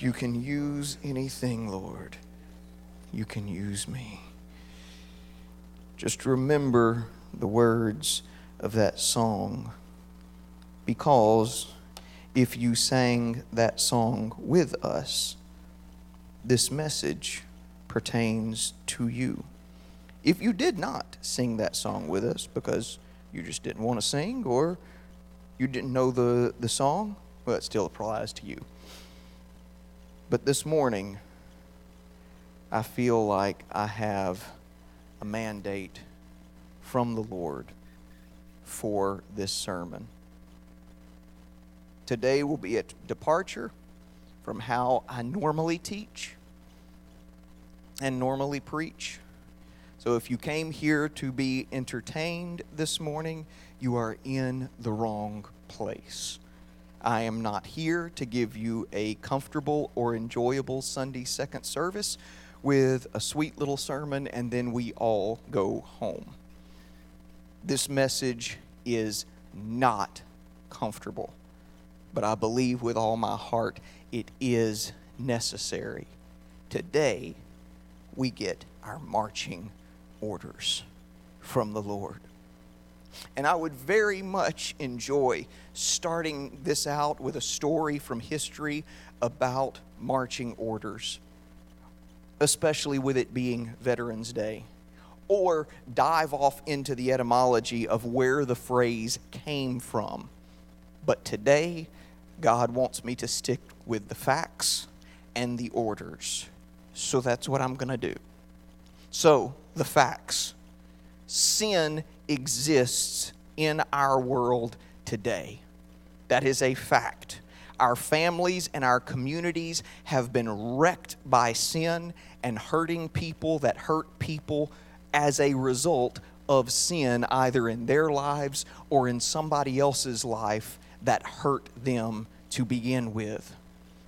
You can use anything, Lord, you can use me. Just remember the words of that song because if you sang that song with us, this message pertains to you. If you did not sing that song with us because you just didn't want to sing or you didn't know the, the song, well, it still applies to you. But this morning, I feel like I have a mandate from the Lord for this sermon. Today will be a departure from how I normally teach and normally preach. So if you came here to be entertained this morning, you are in the wrong place. I am not here to give you a comfortable or enjoyable Sunday second service with a sweet little sermon and then we all go home. This message is not comfortable, but I believe with all my heart it is necessary. Today, we get our marching orders from the Lord. And I would very much enjoy starting this out with a story from history about marching orders, especially with it being Veterans Day. Or dive off into the etymology of where the phrase came from. But today, God wants me to stick with the facts and the orders. So that's what I'm going to do. So, the facts sin exists in our world today. That is a fact. Our families and our communities have been wrecked by sin and hurting people that hurt people as a result of sin, either in their lives or in somebody else's life that hurt them to begin with.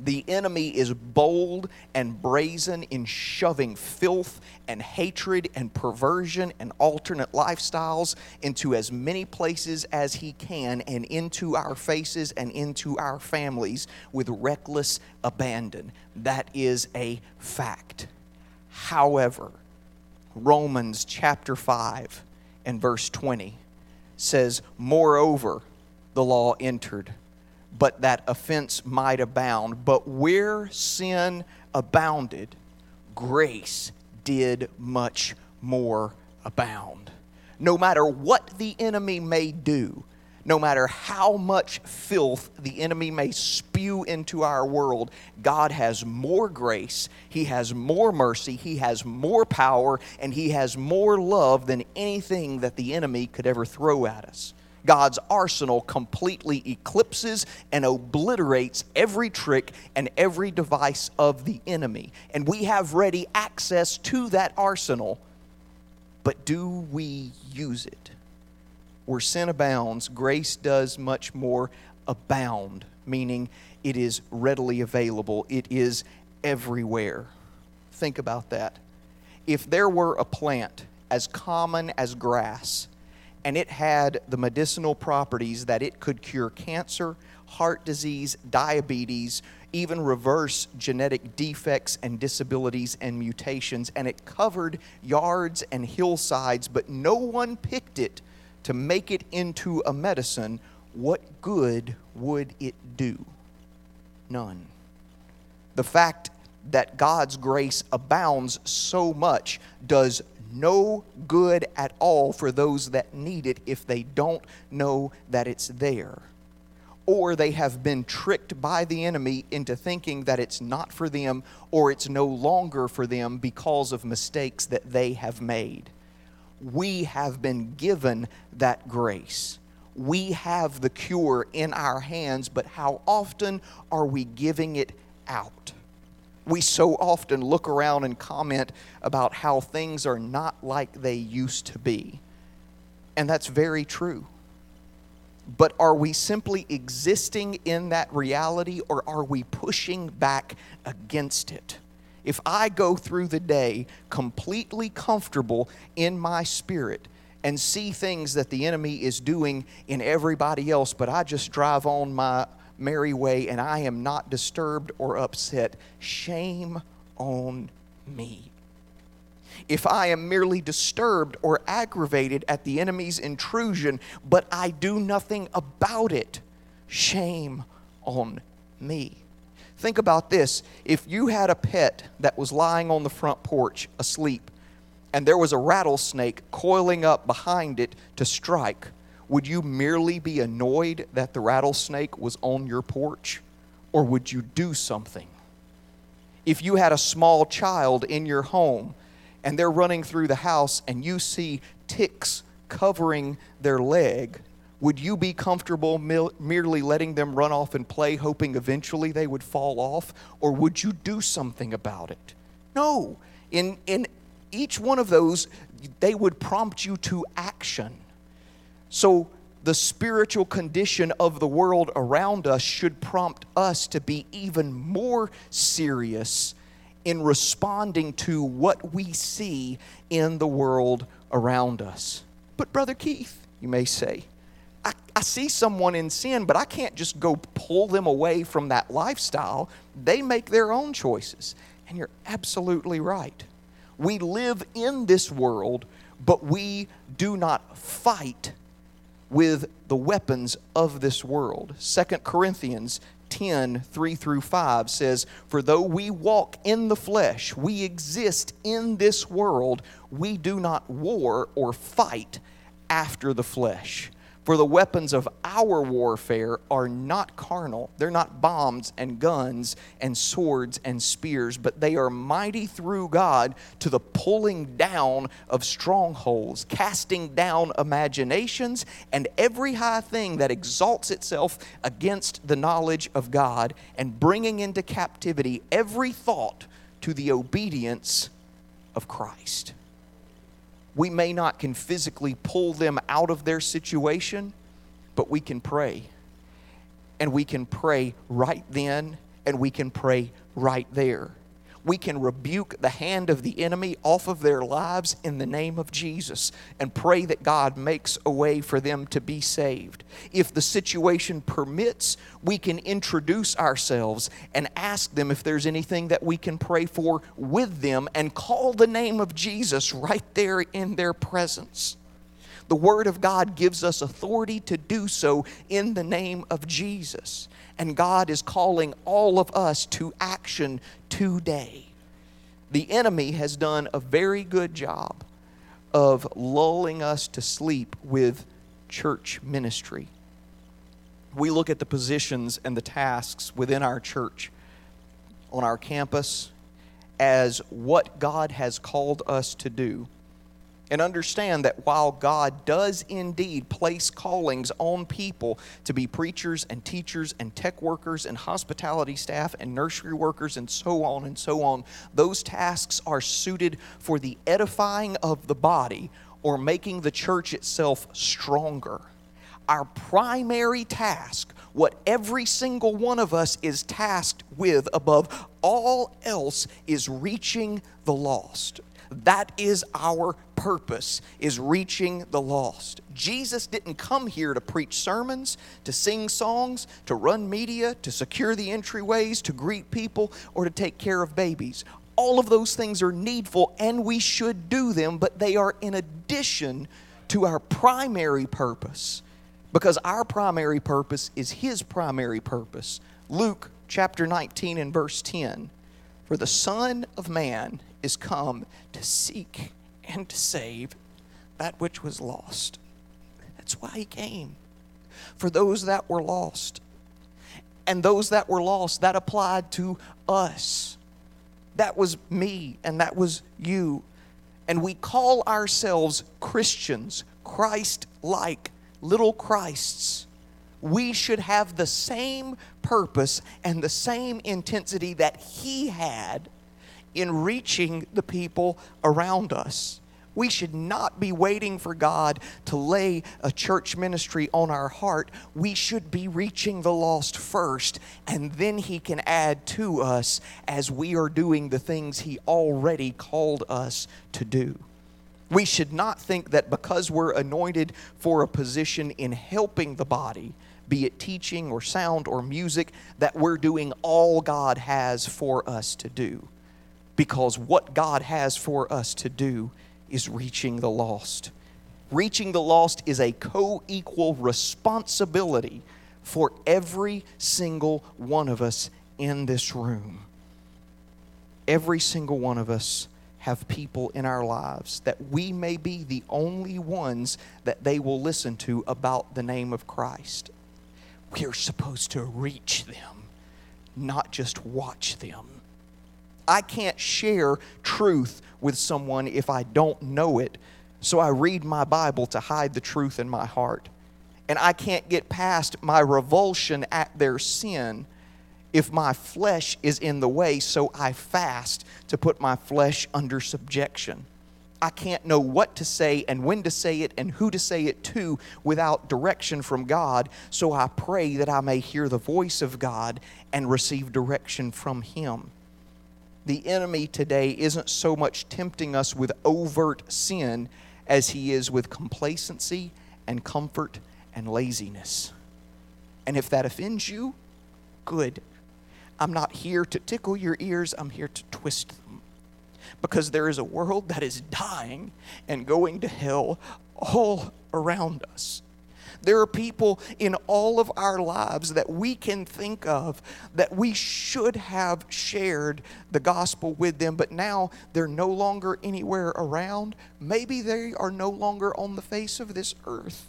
The enemy is bold and brazen in shoving filth and hatred and perversion and alternate lifestyles into as many places as he can and into our faces and into our families with reckless abandon. That is a fact. However, Romans chapter 5 and verse 20 says, Moreover, the law entered but that offense might abound. But where sin abounded, grace did much more abound. No matter what the enemy may do, no matter how much filth the enemy may spew into our world, God has more grace, He has more mercy, He has more power, and He has more love than anything that the enemy could ever throw at us. God's arsenal completely eclipses and obliterates every trick and every device of the enemy. And we have ready access to that arsenal, but do we use it? Where sin abounds, grace does much more abound, meaning it is readily available, it is everywhere. Think about that. If there were a plant as common as grass, and it had the medicinal properties that it could cure cancer, heart disease, diabetes, even reverse genetic defects and disabilities and mutations. And it covered yards and hillsides, but no one picked it to make it into a medicine. What good would it do? None. The fact that God's grace abounds so much does no good at all for those that need it if they don't know that it's there. Or they have been tricked by the enemy into thinking that it's not for them or it's no longer for them because of mistakes that they have made. We have been given that grace. We have the cure in our hands, but how often are we giving it out? We so often look around and comment about how things are not like they used to be. And that's very true. But are we simply existing in that reality or are we pushing back against it? If I go through the day completely comfortable in my spirit and see things that the enemy is doing in everybody else, but I just drive on my merry way, and I am not disturbed or upset. Shame on me. If I am merely disturbed or aggravated at the enemy's intrusion, but I do nothing about it, shame on me. Think about this. If you had a pet that was lying on the front porch asleep, and there was a rattlesnake coiling up behind it to strike, would you merely be annoyed that the rattlesnake was on your porch? Or would you do something? If you had a small child in your home and they're running through the house and you see ticks covering their leg, would you be comfortable merely letting them run off and play, hoping eventually they would fall off? Or would you do something about it? No. In, in each one of those, they would prompt you to action. So, the spiritual condition of the world around us should prompt us to be even more serious in responding to what we see in the world around us. But, Brother Keith, you may say, I, I, see someone in sin, but I can't just go pull them away from that lifestyle. They make their own choices. And you're absolutely right. We live in this world, but we do not fight with the weapons of this world. Second Corinthians 10 3 through 5 says, For though we walk in the flesh, we exist in this world, we do not war or fight after the flesh. For the weapons of our warfare are not carnal. They're not bombs and guns and swords and spears, but they are mighty through God to the pulling down of strongholds, casting down imaginations, and every high thing that exalts itself against the knowledge of God, and bringing into captivity every thought to the obedience of Christ we may not can physically pull them out of their situation, but we can pray. And we can pray right then, and we can pray right there we can rebuke the hand of the enemy off of their lives in the name of Jesus and pray that God makes a way for them to be saved. If the situation permits, we can introduce ourselves and ask them if there's anything that we can pray for with them and call the name of Jesus right there in their presence. The Word of God gives us authority to do so in the name of Jesus. And God is calling all of us to action today. The enemy has done a very good job of lulling us to sleep with church ministry. We look at the positions and the tasks within our church, on our campus, as what God has called us to do and understand that while God does indeed place callings on people to be preachers and teachers and tech workers and hospitality staff and nursery workers and so on and so on, those tasks are suited for the edifying of the body or making the church itself stronger. Our primary task, what every single one of us is tasked with above all else, is reaching the lost. That is our purpose is reaching the lost. Jesus didn't come here to preach sermons, to sing songs, to run media, to secure the entryways, to greet people, or to take care of babies. All of those things are needful and we should do them, but they are in addition to our primary purpose because our primary purpose is His primary purpose. Luke chapter 19 and verse 10 For the Son of Man is come to seek and to save that which was lost. That's why he came. For those that were lost. And those that were lost, that applied to us. That was me and that was you. And we call ourselves Christians, Christ like, little Christs. We should have the same purpose and the same intensity that he had in reaching the people around us. We should not be waiting for God to lay a church ministry on our heart. We should be reaching the lost first, and then He can add to us as we are doing the things He already called us to do. We should not think that because we're anointed for a position in helping the body, be it teaching or sound or music, that we're doing all God has for us to do. Because what God has for us to do is reaching the lost. Reaching the lost is a co equal responsibility for every single one of us in this room. Every single one of us have people in our lives that we may be the only ones that they will listen to about the name of Christ. We are supposed to reach them, not just watch them. I can't share truth with someone if I don't know it, so I read my Bible to hide the truth in my heart. And I can't get past my revulsion at their sin if my flesh is in the way, so I fast to put my flesh under subjection. I can't know what to say and when to say it and who to say it to without direction from God, so I pray that I may hear the voice of God and receive direction from Him. The enemy today isn't so much tempting us with overt sin as he is with complacency and comfort and laziness. And if that offends you, good. I'm not here to tickle your ears, I'm here to twist them. Because there is a world that is dying and going to hell all around us. There are people in all of our lives that we can think of that we should have shared the gospel with them, but now they're no longer anywhere around. Maybe they are no longer on the face of this earth.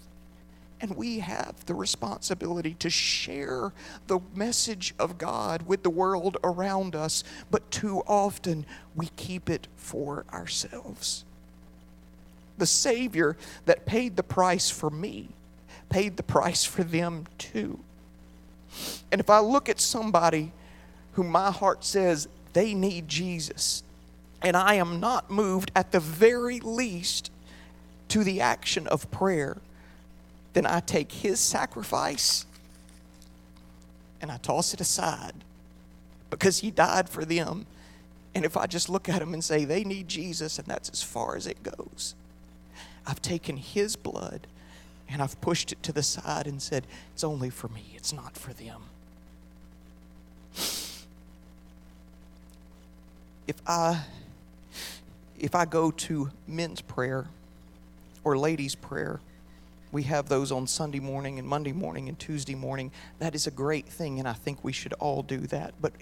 And we have the responsibility to share the message of God with the world around us, but too often we keep it for ourselves. The Savior that paid the price for me paid the price for them too. And if I look at somebody who my heart says they need Jesus, and I am not moved at the very least to the action of prayer, then I take his sacrifice and I toss it aside because he died for them. And if I just look at them and say they need Jesus and that's as far as it goes, I've taken his blood and I've pushed it to the side and said, it's only for me, it's not for them. If I if I go to men's prayer or ladies' prayer, we have those on Sunday morning and Monday morning and Tuesday morning. That is a great thing, and I think we should all do that. But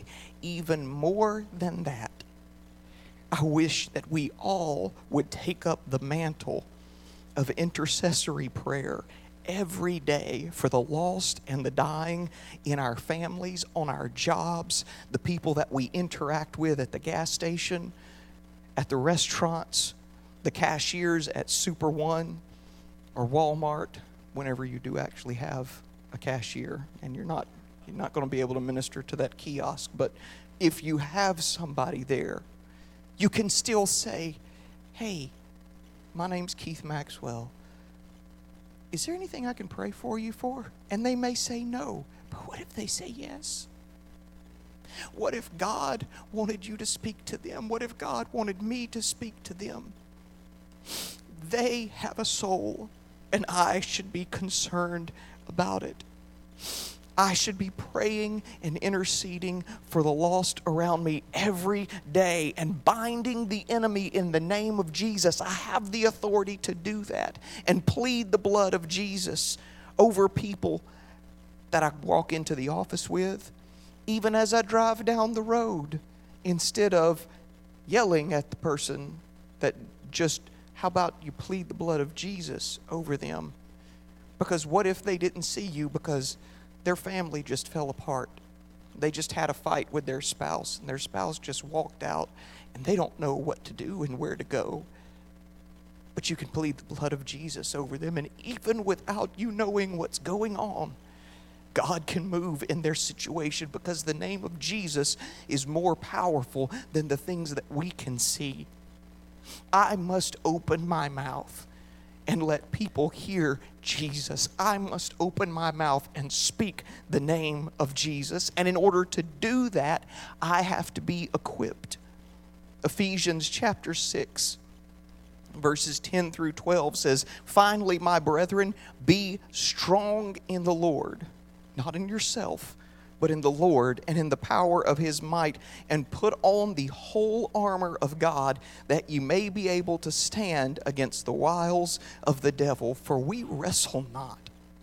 even more than that, I wish that we all would take up the mantle of intercessory prayer every day for the lost and the dying in our families, on our jobs, the people that we interact with at the gas station, at the restaurants, the cashiers at Super One or Walmart, whenever you do actually have a cashier, and you're not you're not going to be able to minister to that kiosk, but if you have somebody there, you can still say, "Hey, my name's Keith Maxwell. Is there anything I can pray for you for?" And they may say no, but what if they say yes? What if God wanted you to speak to them? What if God wanted me to speak to them? They have a soul and I should be concerned about it. I should be praying and interceding for the lost around me every day and binding the enemy in the name of Jesus. I have the authority to do that and plead the blood of Jesus over people that I walk into the office with, even as I drive down the road, instead of yelling at the person that just how about you plead the blood of Jesus over them? Because what if they didn't see you because their family just fell apart? They just had a fight with their spouse, and their spouse just walked out, and they don't know what to do and where to go. But you can plead the blood of Jesus over them, and even without you knowing what's going on, God can move in their situation because the name of Jesus is more powerful than the things that we can see. I must open my mouth and let people hear Jesus. I must open my mouth and speak the name of Jesus. And in order to do that, I have to be equipped. Ephesians chapter 6, verses 10 through 12 says, Finally, my brethren, be strong in the Lord not in yourself, but in the Lord and in the power of his might, and put on the whole armor of God, that you may be able to stand against the wiles of the devil. For we wrestle not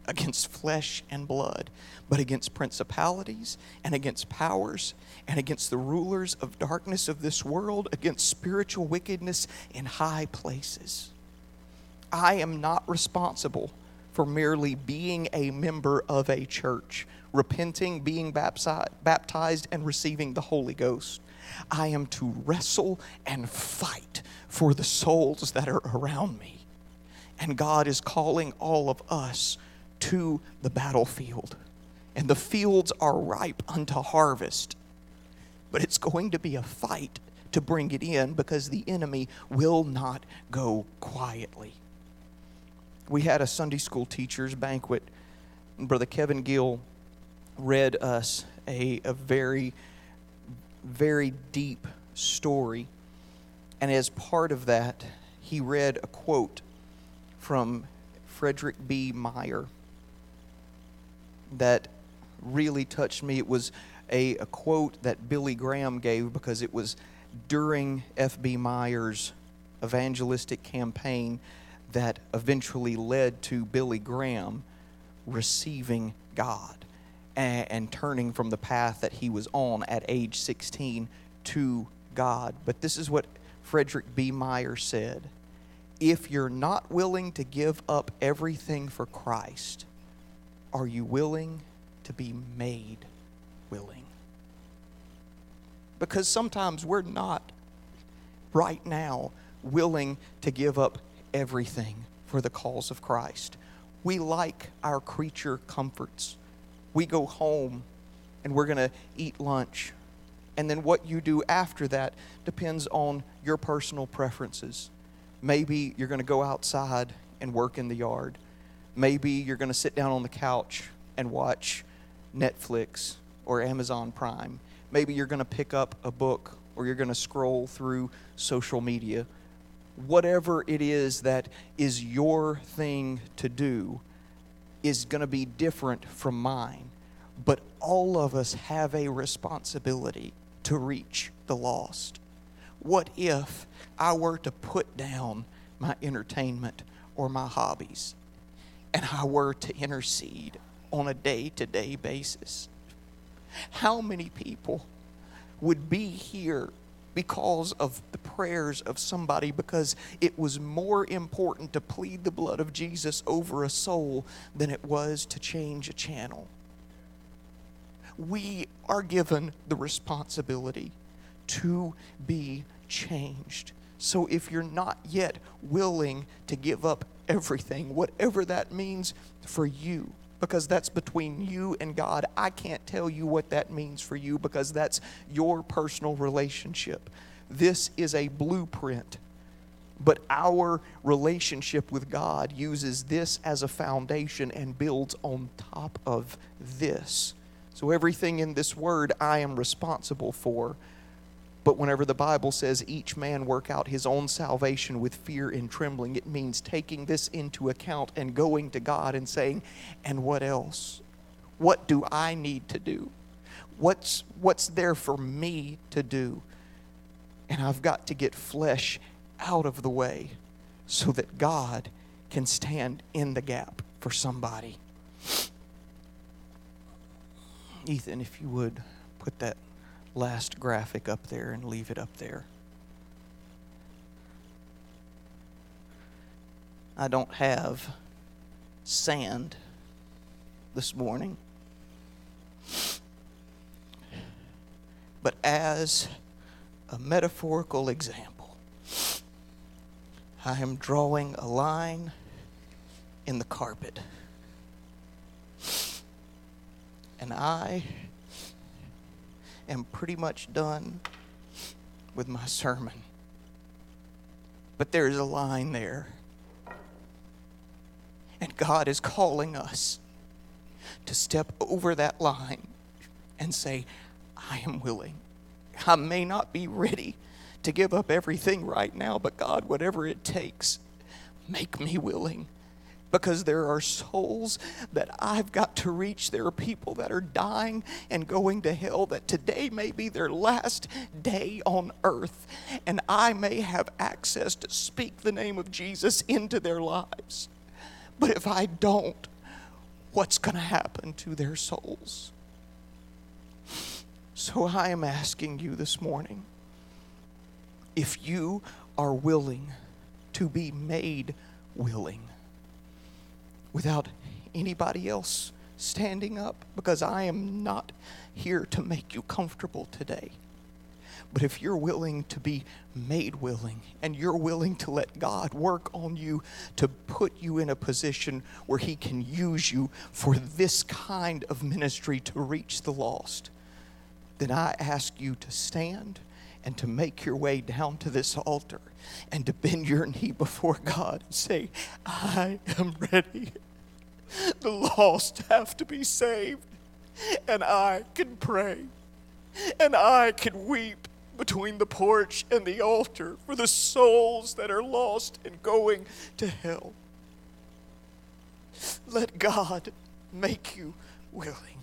against flesh and blood, but against principalities and against powers and against the rulers of darkness of this world, against spiritual wickedness in high places. I am not responsible for merely being a member of a church, repenting, being baptized, and receiving the Holy Ghost. I am to wrestle and fight for the souls that are around me. And God is calling all of us to the battlefield. And the fields are ripe unto harvest. But it's going to be a fight to bring it in because the enemy will not go quietly. We had a Sunday school teacher's banquet. Brother Kevin Gill read us a, a very, very deep story. And as part of that, he read a quote from Frederick B. Meyer that really touched me. It was a, a quote that Billy Graham gave because it was during F.B. Meyer's evangelistic campaign that eventually led to Billy Graham receiving God and, and, turning from the path that he was on at age 16 to God. But this is what Frederick B. Meyer said If you're not willing to give up everything for Christ, are you willing to be made willing? Because sometimes we're not right now willing to give up everything for the cause of Christ. We like our creature comforts. We go home and we're going to eat lunch. And then what you do after that depends on your personal preferences. Maybe you're going to go outside and work in the yard. Maybe you're going to sit down on the couch and watch Netflix or Amazon Prime. Maybe you're going to pick up a book or you're going to scroll through social media. Whatever it is that is your thing to do is going to be different from mine. But all of us have a responsibility to reach the lost. What if I were to put down my entertainment or my hobbies and I were to intercede on a day to day basis. How many people would be here because of the prayers of somebody because it was more important to plead the blood of Jesus over a soul than it was to change a channel? We are given the responsibility to be changed. So if you're not yet willing to give up everything, whatever that means for you, because that's between you and God. I can't tell you what that means for you because that's your personal relationship. This is a blueprint. But our relationship with God uses this as a foundation and builds on top of this. So, everything in this word I am responsible for but whenever the Bible says each man work out his own salvation with fear and trembling, it means taking this into account and going to God and saying, and what else? What do I need to do? What's, what's there for me to do? And I've got to get flesh out of the way so that God can stand in the gap for somebody. Ethan, if you would put that last graphic up there and leave it up there. I don't have sand this morning. But as a metaphorical example, I am drawing a line in the carpet. And I am pretty much done with my sermon. But there's a line there. And God is calling us to step over that line and say, I am willing. I may not be ready to give up everything right now, but God, whatever it takes, make me willing because there are souls that I've got to reach. There are people that are dying and going to hell that today may be their last day on earth. And I may have access to speak the name of Jesus into their lives. But if I don't, what's going to happen to their souls? So I am asking you this morning if you are willing to be made willing without anybody else standing up, because I am not here to make you comfortable today. But if you're willing to be made willing and you're willing to let God work on you to put you in a position where He can use you for this kind of ministry to reach the lost, then I ask you to stand and to make your way down to this altar and to bend your knee before God and say, I am ready. The lost have to be saved, and I can pray, and I can weep between the porch and the altar for the souls that are lost and going to hell. Let God make you willing.